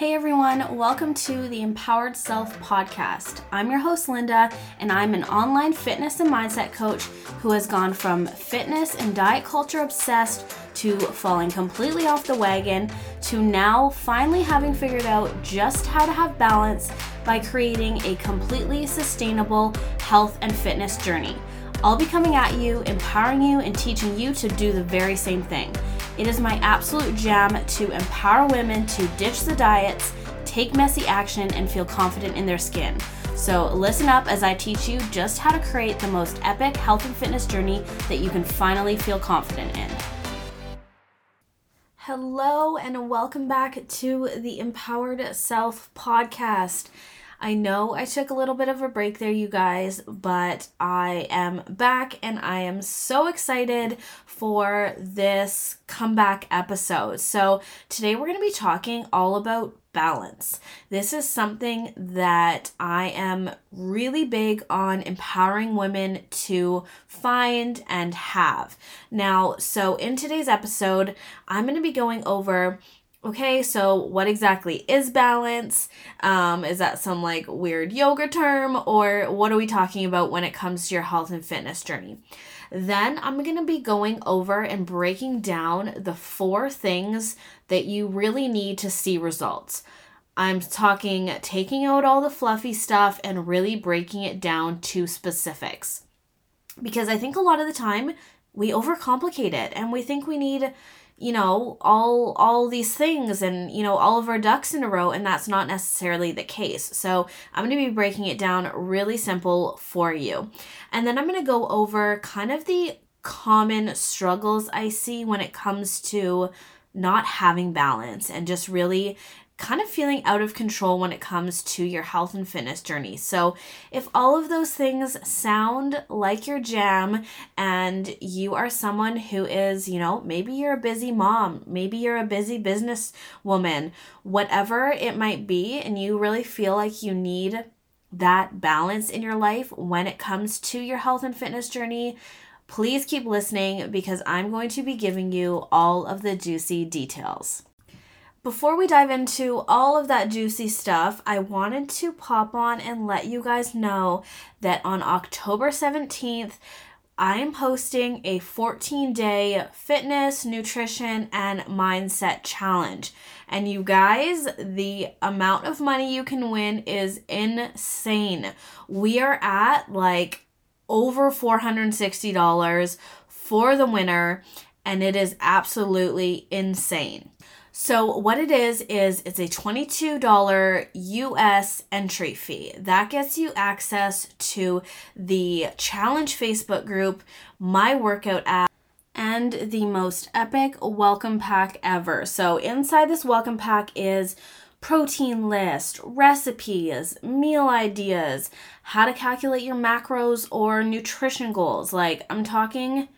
Hey everyone, welcome to the Empowered Self podcast. I'm your host, Linda, and I'm an online fitness and mindset coach who has gone from fitness and diet culture obsessed to falling completely off the wagon to now finally having figured out just how to have balance by creating a completely sustainable health and fitness journey. I'll be coming at you, empowering you, and teaching you to do the very same thing. It is my absolute jam to empower women to ditch the diets, take messy action, and feel confident in their skin. So, listen up as I teach you just how to create the most epic health and fitness journey that you can finally feel confident in. Hello, and welcome back to the Empowered Self podcast. I know I took a little bit of a break there, you guys, but I am back and I am so excited for this comeback episode. So, today we're going to be talking all about balance. This is something that I am really big on empowering women to find and have. Now, so in today's episode, I'm going to be going over okay, so what exactly is balance? Um, is that some like weird yoga term, or what are we talking about when it comes to your health and fitness journey? Then I'm to be going over and breaking down the four things that you really need to see results. I'm talking taking out all the fluffy stuff and really breaking it down to specifics. Because I think a lot of the time we overcomplicate it and we think we need you know all all these things and you know all of our ducks in a row and that's not necessarily the case. So i'm going to be breaking it down really simple for you. And then i'm going to go over kind of the common struggles i see when it comes to not having balance and just really kind of feeling out of control when it comes to your health and fitness journey. So, if all of those things sound like your jam and you are someone who is, you know, maybe you're a busy mom, maybe you're a busy business woman, whatever it might be, and you really feel like you need that balance in your life when it comes to your health and fitness journey, please keep listening because I'm going to be giving you all of the juicy details. Before we dive into all of that juicy stuff, I wanted to pop on and let you guys know that on October 17th, I am posting a 14 day fitness, nutrition, and mindset challenge. And you guys, the amount of money you can win is insane. We are at like over $460 for the winner, and it is absolutely insane. So, what it is, is it's a $22 US entry fee. That gets you access to the Challenge Facebook group, my workout app, and the most epic welcome pack ever. So, inside this welcome pack is protein list, recipes, meal ideas, how to calculate your macros or nutrition goals. Like, I'm talking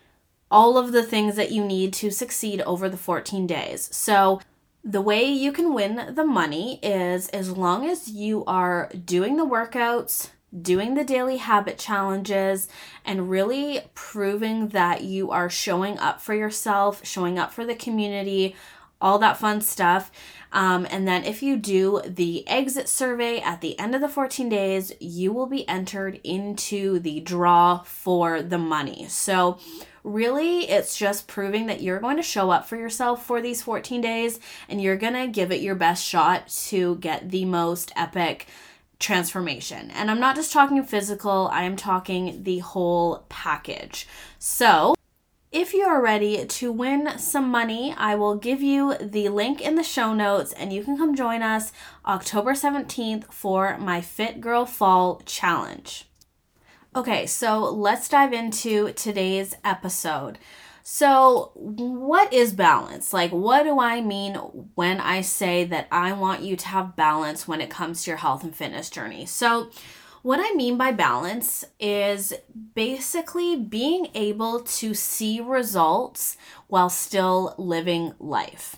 all of the things that you need to succeed over the 14 days. So, the way you can win the money is as long as you are doing the workouts, doing the daily habit challenges, and really proving that you are showing up for yourself, showing up for the community, all that fun stuff. Um, and then if you do the exit survey at the end of the 14 days, you will be entered into the draw for the money. So, really, it's just proving that you're going to show up for yourself for these 14 days and you're going to give it your best shot to get the most epic transformation. And I'm not just talking physical, I am talking the whole package. So, if you are ready to win some money, I will give you the link in the show notes and you can come join us October 17th for my Fit Girl Fall Challenge. Okay, so let's dive into today's episode. So, what is balance? Like, what do I mean when I say that I want you to have balance when it comes to your health and fitness journey? So, what I mean by balance is basically being able to see results while still living life.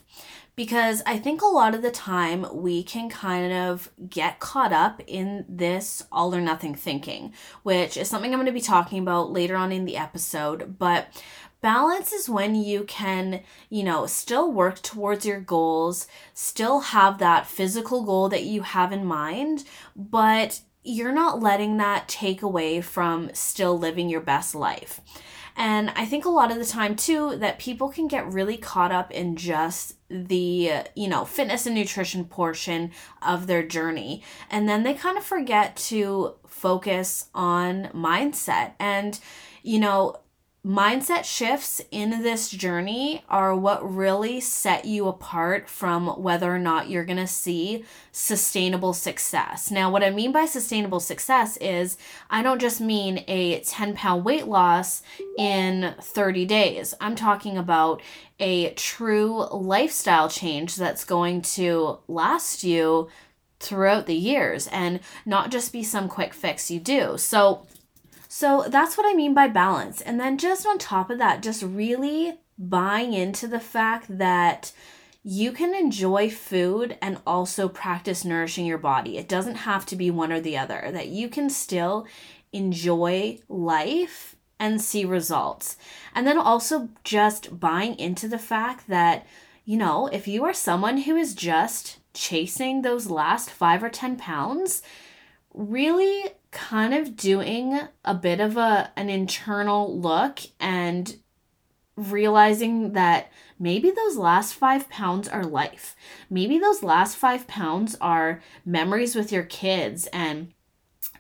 Because I think a lot of the time we can kind of get caught up in this all or nothing thinking, which is something I'm going to be talking about later on in the episode. But balance is when you can, you know, still work towards your goals, still have that physical goal that you have in mind, but you're not letting that take away from still living your best life. And I think a lot of the time too that people can get really caught up in just the, you know, fitness and nutrition portion of their journey. And then they kind of forget to focus on mindset. And, you know, mindset shifts in this journey are what really set you apart from whether or not you're going to see sustainable success. Now, what I mean by sustainable success is I don't just mean a 10 pound weight loss in 30 days. I'm talking about a true lifestyle change that's going to last you throughout the years and not just be some quick fix you do. So, so that's what I mean by balance. And then just on top of that, just really buying into the fact that you can enjoy food and also practice nourishing your body. It doesn't have to be one or the other, that you can still enjoy life and see results. And then also just buying into the fact that, you know, if you are someone who is just chasing those last five or 10 pounds, really kind of doing a bit of a an internal look and realizing that maybe those last five pounds are life. Maybe those last five pounds are memories with your kids and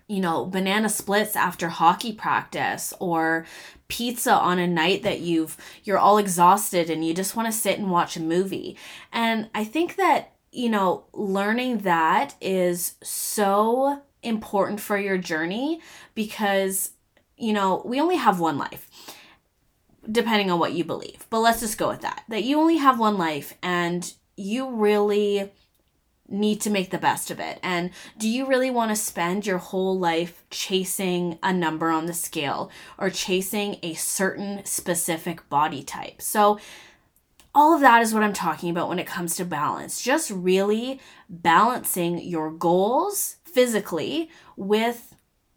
you know, banana splits after hockey practice or pizza on a night that you've you're all exhausted and you just want to sit and watch a movie. And I think that, you know, learning that is so important for your journey because, you know, we only have one life, depending on what you believe. But let's just go with that that you only have one life and you really need to make the best of it. And do you really want to spend your whole life chasing a number on the scale or chasing a certain specific body type? So, all of that is what I'm talking about when it comes to balance. Just really balancing your goals physically with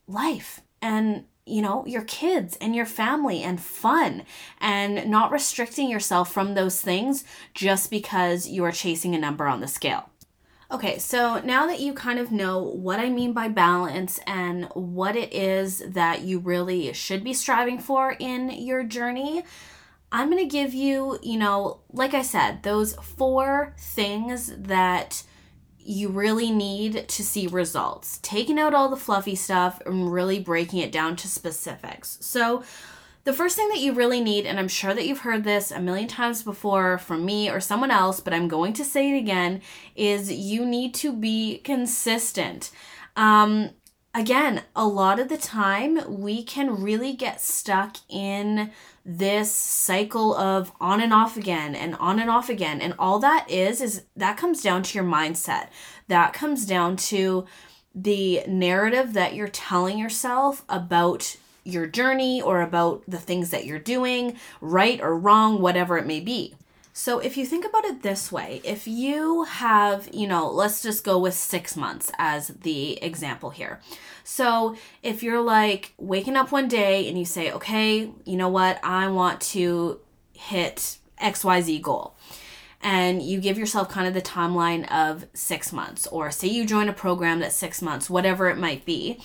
life and you know your kids and your family and fun and not restricting yourself from those things just because you are chasing a number on the scale. Okay, so now that you kind of know what I mean by balance and what it is that you really should be striving for in your journey, I'm going to give you, you know, like I said, those four things that you really need to see results. Taking out all the fluffy stuff and really breaking it down to specifics. So, the first thing that you really need, and I'm sure that you've heard this a million times before from me or someone else, but I'm going to say it again, is you need to be consistent. Um, again, a lot of the time we can really get stuck in this cycle of on and off again and on and off again. And all that is, is that comes down to your mindset. That comes down to the narrative that you're telling yourself about your journey or about the things that you're doing, right or wrong, whatever it may be. So if you think about it this way, if you have, you know, let's just go with six months as the example here. So if you're like waking up one day and you say, okay, you know what, I want to hit XYZ goal. And you give yourself kind of the timeline of six months, or say you join a program that's six months, whatever it might be.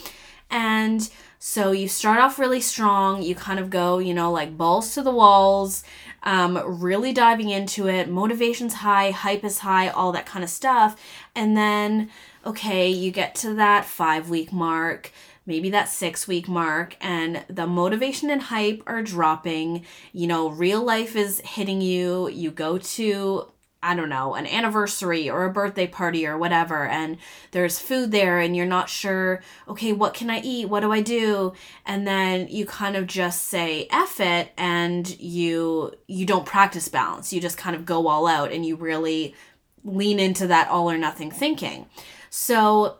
And so you start off really strong, you kind of go, you know, like balls to the walls, um, really diving into it. Motivation's high, hype is high, all that kind of stuff. And then, okay, you get to that five week mark, maybe that six week mark, and the motivation and hype are dropping. You know, real life is hitting you. You go to I don't know, an anniversary or a birthday party or whatever, and there's food there, and you're not sure, okay, what can I eat? What do I do? And then you kind of just say F it and you you don't practice balance. You just kind of go all out and you really lean into that all or nothing thinking. So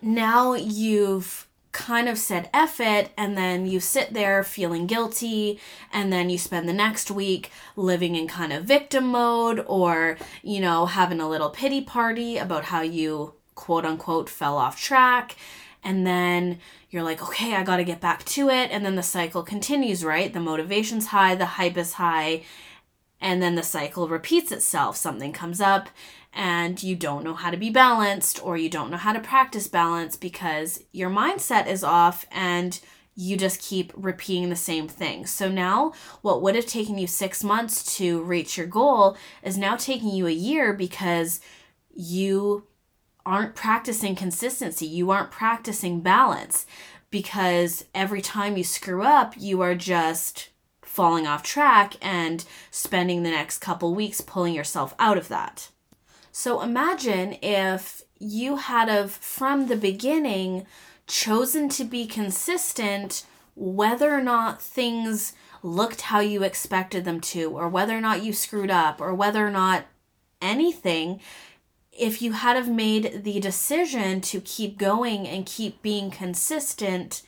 now you've kind of said F it, and then you sit there feeling guilty, and then you spend the next week living in kind of victim mode or, you know, having a little pity party about how you quote unquote fell off track. And then you're like, okay, I got to get back to it. And then the cycle continues, right? The motivation's high, the hype is high. And then the cycle repeats itself. Something comes up and you don't know how to be balanced or you don't know how to practice balance because your mindset is off and you just keep repeating the same thing. So now, what would have taken you six months to reach your goal is now taking you a year because you aren't practicing consistency. You aren't practicing balance because every time you screw up, you are just falling off track and spending the next couple weeks pulling yourself out of that. So imagine if you had of from the beginning chosen to be consistent whether or not things looked how you expected them to, or whether or not you screwed up, or whether or not anything, if you had have made the decision to keep going and keep being consistent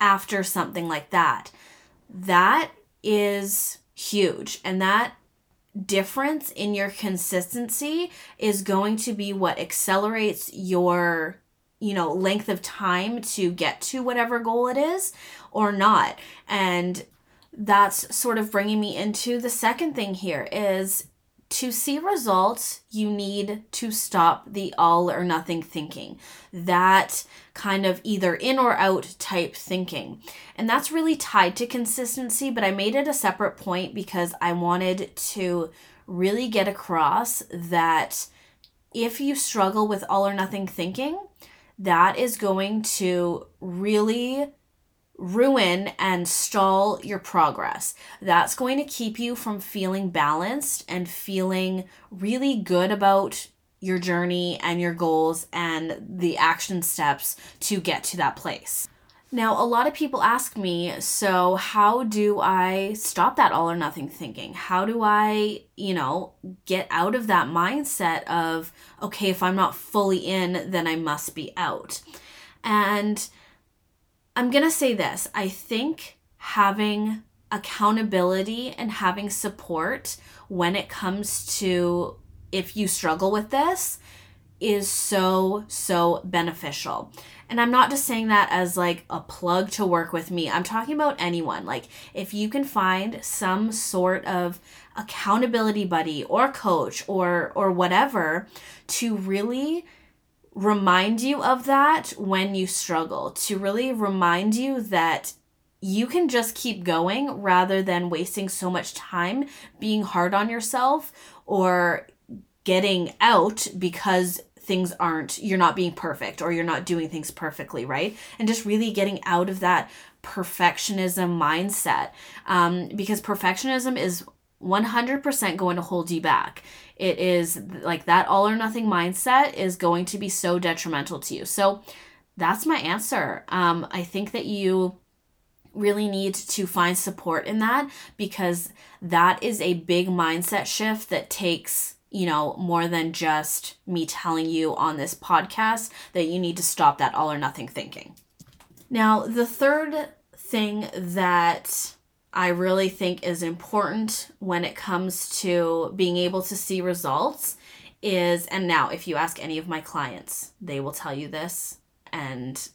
after something like that, that is huge. And that difference in your consistency is going to be what accelerates your you know, length of time to get to whatever goal it is or not. And that's sort of bringing me into the second thing here is to see results, you need to stop the all or nothing thinking. That kind of either in or out type thinking. And that's really tied to consistency, but I made it a separate point because I wanted to really get across that if you struggle with all or nothing thinking, that is going to really ruin and stall your progress. That's going to keep you from feeling balanced and feeling really good about your journey and your goals and the action steps to get to that place. Now, a lot of people ask me, so how do I stop that all or nothing thinking? How do I, you know, get out of that mindset of, okay, if I'm not fully in, then I must be out? And I'm going to say this I think having accountability and having support when it comes to if you struggle with this is so, so beneficial. And I'm not just saying that as like a plug to work with me. I'm talking about anyone. Like if you can find some sort of accountability buddy or coach or or whatever to really remind you of that when you struggle, to really remind you that you can just keep going rather than wasting so much time being hard on yourself or getting out because things aren't, you're not being perfect or you're not doing things perfectly, right? And just really getting out of that perfectionism mindset um, because perfectionism is 100% going to hold you back. It is like that all or nothing mindset is going to be so detrimental to you. So that's my answer. Um, I think that you really need to find support in that because that is a big mindset shift that takes you know, more than just me telling you on this podcast that you need to stop that all or nothing thinking. Now, the third thing that I really think is important when it comes to being able to see results is, and now if you ask any of my clients, they will tell you this, and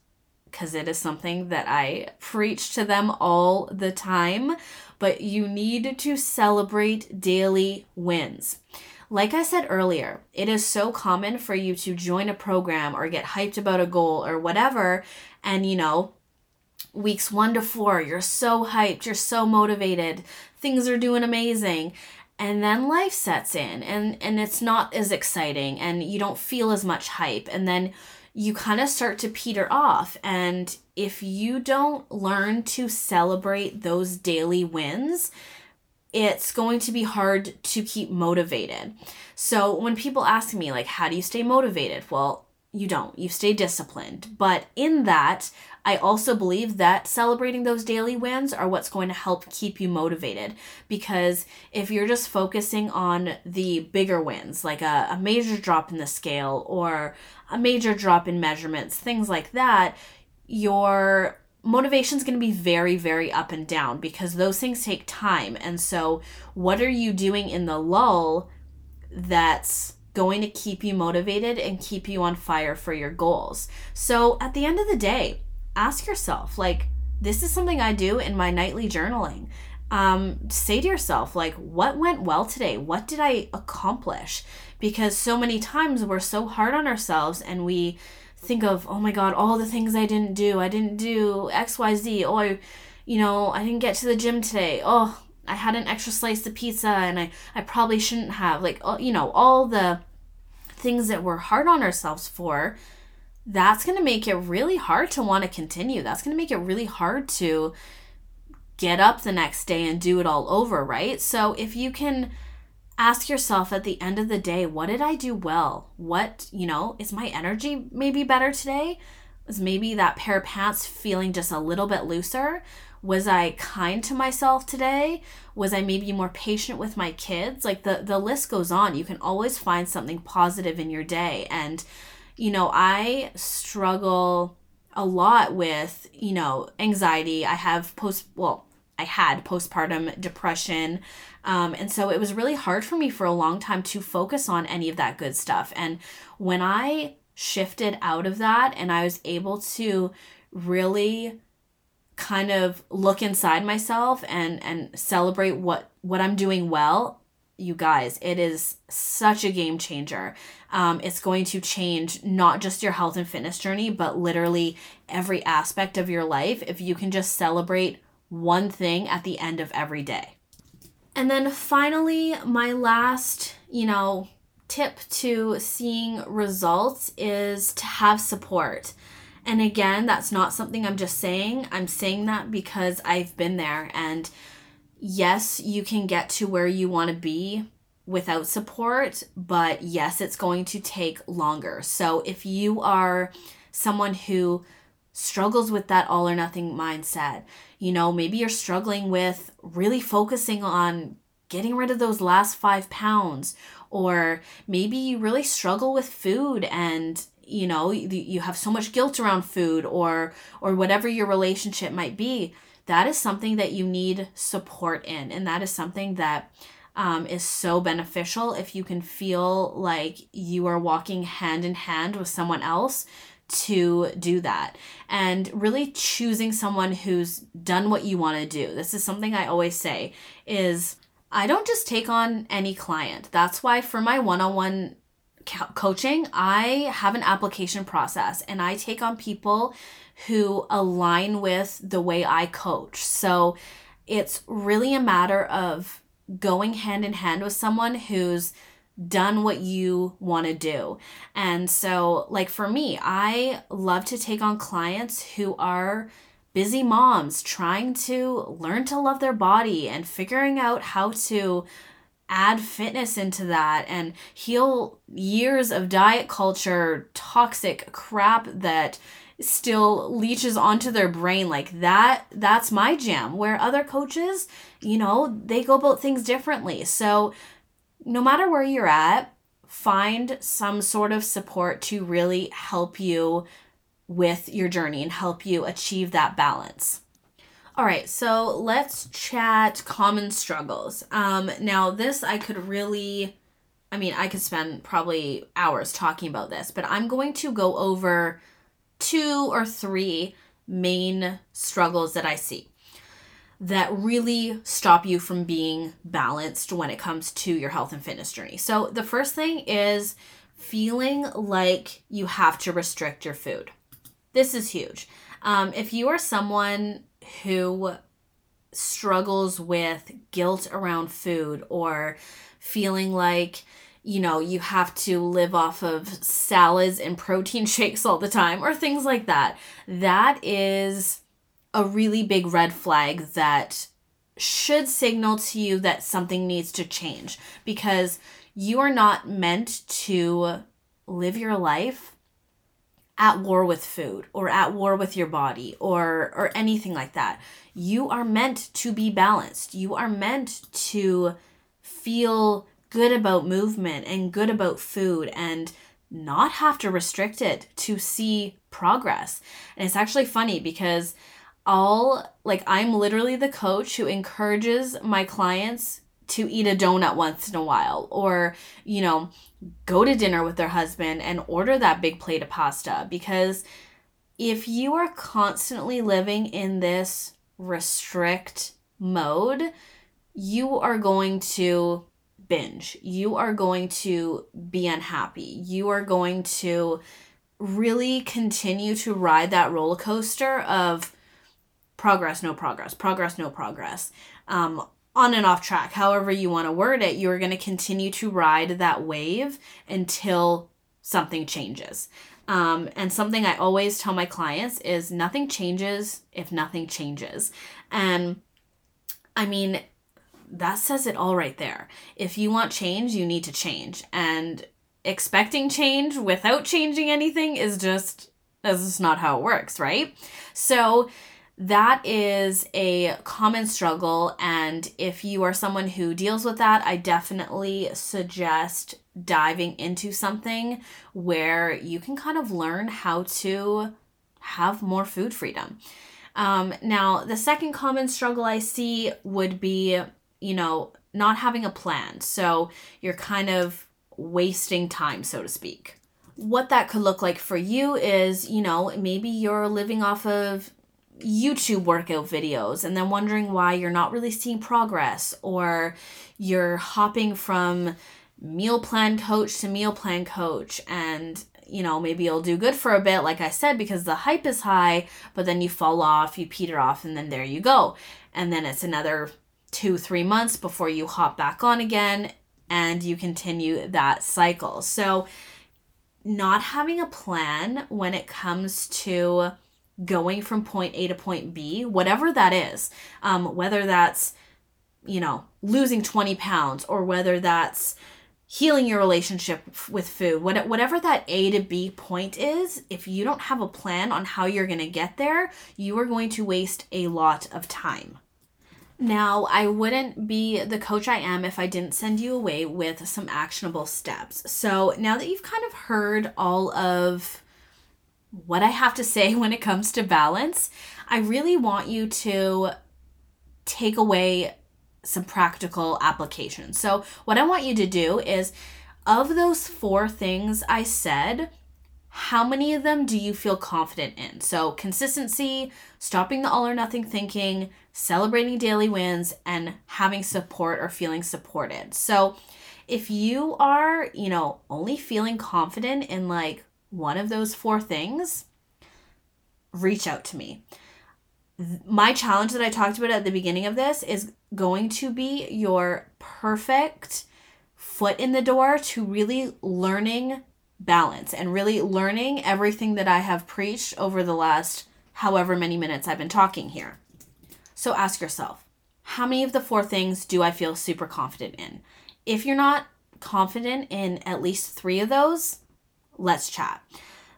because it is something that I preach to them all the time, but you need to celebrate daily wins. Like I said earlier, it is so common for you to join a program or get hyped about a goal or whatever, and you know, weeks one to four, you're so hyped, you're so motivated, things are doing amazing. And then life sets in and, and it's not as exciting and you don't feel as much hype. And then you kind of start to peter off. And if you don't learn to celebrate those daily wins, it's going to be hard to keep motivated. So when people ask me, like, how do you stay motivated? Well, you don't. You stay disciplined. But in that, I also believe that celebrating those daily wins are what's going to help keep you motivated. Because if you're just focusing on the bigger wins, like a, a major drop in the scale or a major drop in measurements, things like that, you're motivation is going to be very very up and down because those things take time and so what are you doing in the lull that's going to keep you motivated and keep you on fire for your goals so at the end of the day ask yourself, like, this is something I do in my nightly journaling. Um, say to yourself, like, what went well today? What did I accomplish? Because so many times we're so hard on ourselves and we think of, oh my God, all the things I didn't do. I didn't do XYZ. Oh, I, you know, I didn't get to the gym today. Oh, I had an extra slice of pizza and I, I probably shouldn't have. Like, you know, all the things that we're hard on ourselves for that's going to make it really hard to want to continue. That's going to make it really hard to get up the next day and do it all over, right? So if you can ask yourself at the end of the day, what did I do well? What, you know, is my energy maybe better today? Is maybe that pair of pants feeling just a little bit looser? Was I kind to myself today? Was I maybe more patient with my kids? Like the the list goes on. You can always find something positive in your day and you know, I struggle a lot with, you know, anxiety. I have post, well, I had postpartum depression. Um, and so it was really hard for me for a long time to focus on any of that good stuff. And when I shifted out of that and I was able to really kind of look inside myself and and celebrate what what I'm doing well you guys, it is such a game changer. Um, it's going to change not just your health and fitness journey, but literally every aspect of your life if you can just celebrate one thing at the end of every day. And then finally, my last, you know, tip to seeing results is to have support. And again, that's not something I'm just saying. I'm saying that because I've been there and yes, you can get to where you want to be without support, but yes, it's going to take longer. So if you are someone who struggles with that all or nothing mindset, you know, maybe you're struggling with really focusing on getting rid of those last five pounds, or maybe you really struggle with food and you know you have so much guilt around food or or whatever your relationship might be that is something that you need support in. And that is something that um, is so beneficial if you can feel like you are walking hand in hand with someone else to do that. And really choosing someone who's done what you want to do. This is something i always say is i don't just take on any client. That's why for my one-on-one co- coaching i have an application process and i take on people who align with the way I coach. So it's really a matter of going hand in hand with someone who's done what you want to do. And so, like for me, I love to take on clients who are busy moms trying to learn to love their body and figuring out how to add fitness into that and heal years of diet culture toxic crap that still leeches onto their brain. Like that that's my jam where other coaches you know they go about things differently. So no matter where you're at find some sort of support to really help you with your journey and help you achieve that balance all right, so let's chat common struggles. Um, now, this I could really, I mean, I could spend probably hours talking about this, but I'm going to go over two or three main struggles that I see that really stop you from being balanced when it comes to your health and fitness journey. So, the first thing is feeling like you have to restrict your food. This is huge. Um, if you are someone who struggles with guilt around food or feeling like you know, you have to live off of salads and protein shakes all the time or things like that. That is a really big red flag that should signal to you that something needs to change because you are not meant to live your life at war with food or at war with your body or or anything like that. You are meant to be balanced. You are meant to feel good about movement and good about food and not have to restrict it to see progress. And it's actually funny because all like I'm literally the coach who encourages my clients to eat a donut once in a while or, you know, go to dinner with their husband and order that big plate of pasta because if you are constantly living in this restrict mode, you are going to binge. You are going to be unhappy. You are going to really continue to ride that roller coaster of progress, no progress, progress, no progress. Um, on and off track, however you want to word it, you're going to continue to ride that wave until something changes. Um, and something I always tell my clients is nothing changes if nothing changes. And I mean, that says it all right there. If you want change, you need to change. And expecting change without changing anything is just, that's just not how it works, right? So, that is a common struggle. And if you are someone who deals with that, I definitely suggest diving into something where you can kind of learn how to have more food freedom. Um, now, the second common struggle I see would be, you know, not having a plan. So you're kind of wasting time, so to speak. What that could look like for you is, you know, maybe you're living off of YouTube workout videos and then wondering why you're not really seeing progress, or you're hopping from meal plan coach to meal plan coach and you know maybe you'll do good for a bit like i said because the hype is high but then you fall off you peter off and then there you go. And then it's another two three months before you hop back on again and you continue that cycle. So not having a plan when it comes to going from point A to point B, whatever that is, um, whether that's, you know, losing 20 pounds or whether that's healing your relationship with food, whatever that A to B point is, if you don't have a plan on how you're going to get there, you are going to waste a lot of time. Now, I wouldn't be the coach I am if I didn't send you away with some actionable steps. So, now that you've kind of heard all of what I have to say when it comes to balance, I really want you to take away some practical applications. So, what I want you to do is of those four things I said, how many of them do you feel confident in? So, consistency, stopping the all or nothing thinking, celebrating daily wins, and having support or feeling supported. So, if you are, you know, only feeling confident in like one of those four things, reach out to me. My challenge that I talked about at the beginning of this is going to be your perfect foot in the door to really learning balance and really learning everything that I have preached over the last however many minutes I've been talking here. So ask yourself, how many of the four things do I feel super confident in? If you're not confident in at least three of those, let's chat.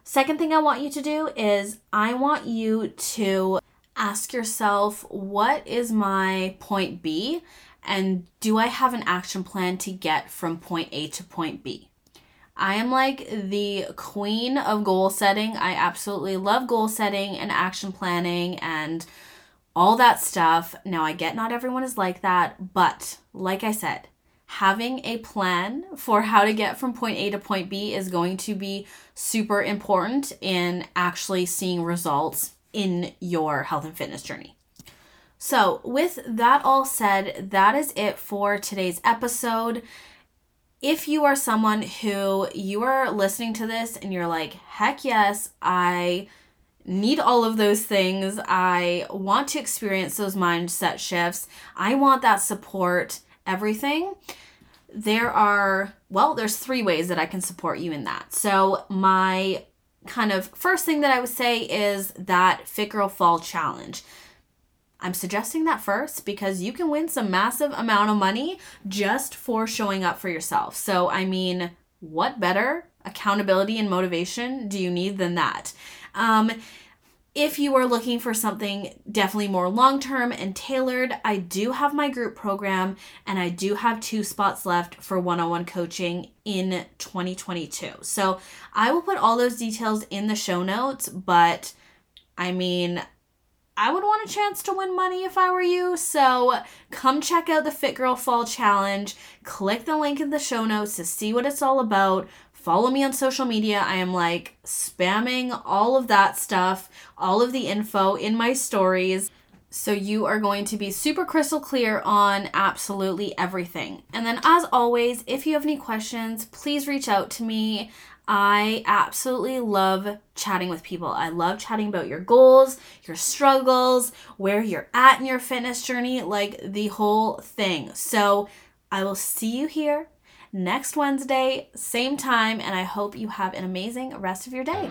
Second thing I want you to do is I want you to ask yourself, what is my point B? And do I have an action plan to get from point A to point B? I am like the queen of goal setting. I absolutely love goal setting and action planning and all that stuff. Now, I get not everyone is like that, but like I said, having a plan for how to get from point A to point B is going to be super important in actually seeing results in your health and fitness journey. So, with that all said, that is it for today's episode. If you are someone who you are listening to this and you're like, heck yes, I need all of those things. I want to experience those mindset shifts. I want that support, everything there are, well, there's three ways that I can support you in that. So, my kind of first thing that I would say is that Fit Girl Fall Challenge. I'm suggesting that first because you can win some massive amount of money just for showing up for yourself. So, I mean, what better accountability and motivation do you need than that? Um, if you are looking for something definitely more long term and tailored, I do have my group program and I do have two spots left for one on one coaching in 2022. So I will put all those details in the show notes, but I mean, I would want a chance to win money if I were you. So come check out the Fit Girl Fall Challenge. Click the link in the show notes to see what it's all about Follow me on social media. I am like spamming all of that stuff, all of the info in my stories. So you are going to be super crystal clear on absolutely everything. And then, as always, if you have any questions, please reach out to me. I absolutely love chatting with people. I love chatting about your goals, your struggles, where you're at in your fitness journey, like the whole thing. So I will see you here next Wednesday, same time, and I hope you have an amazing rest of your day.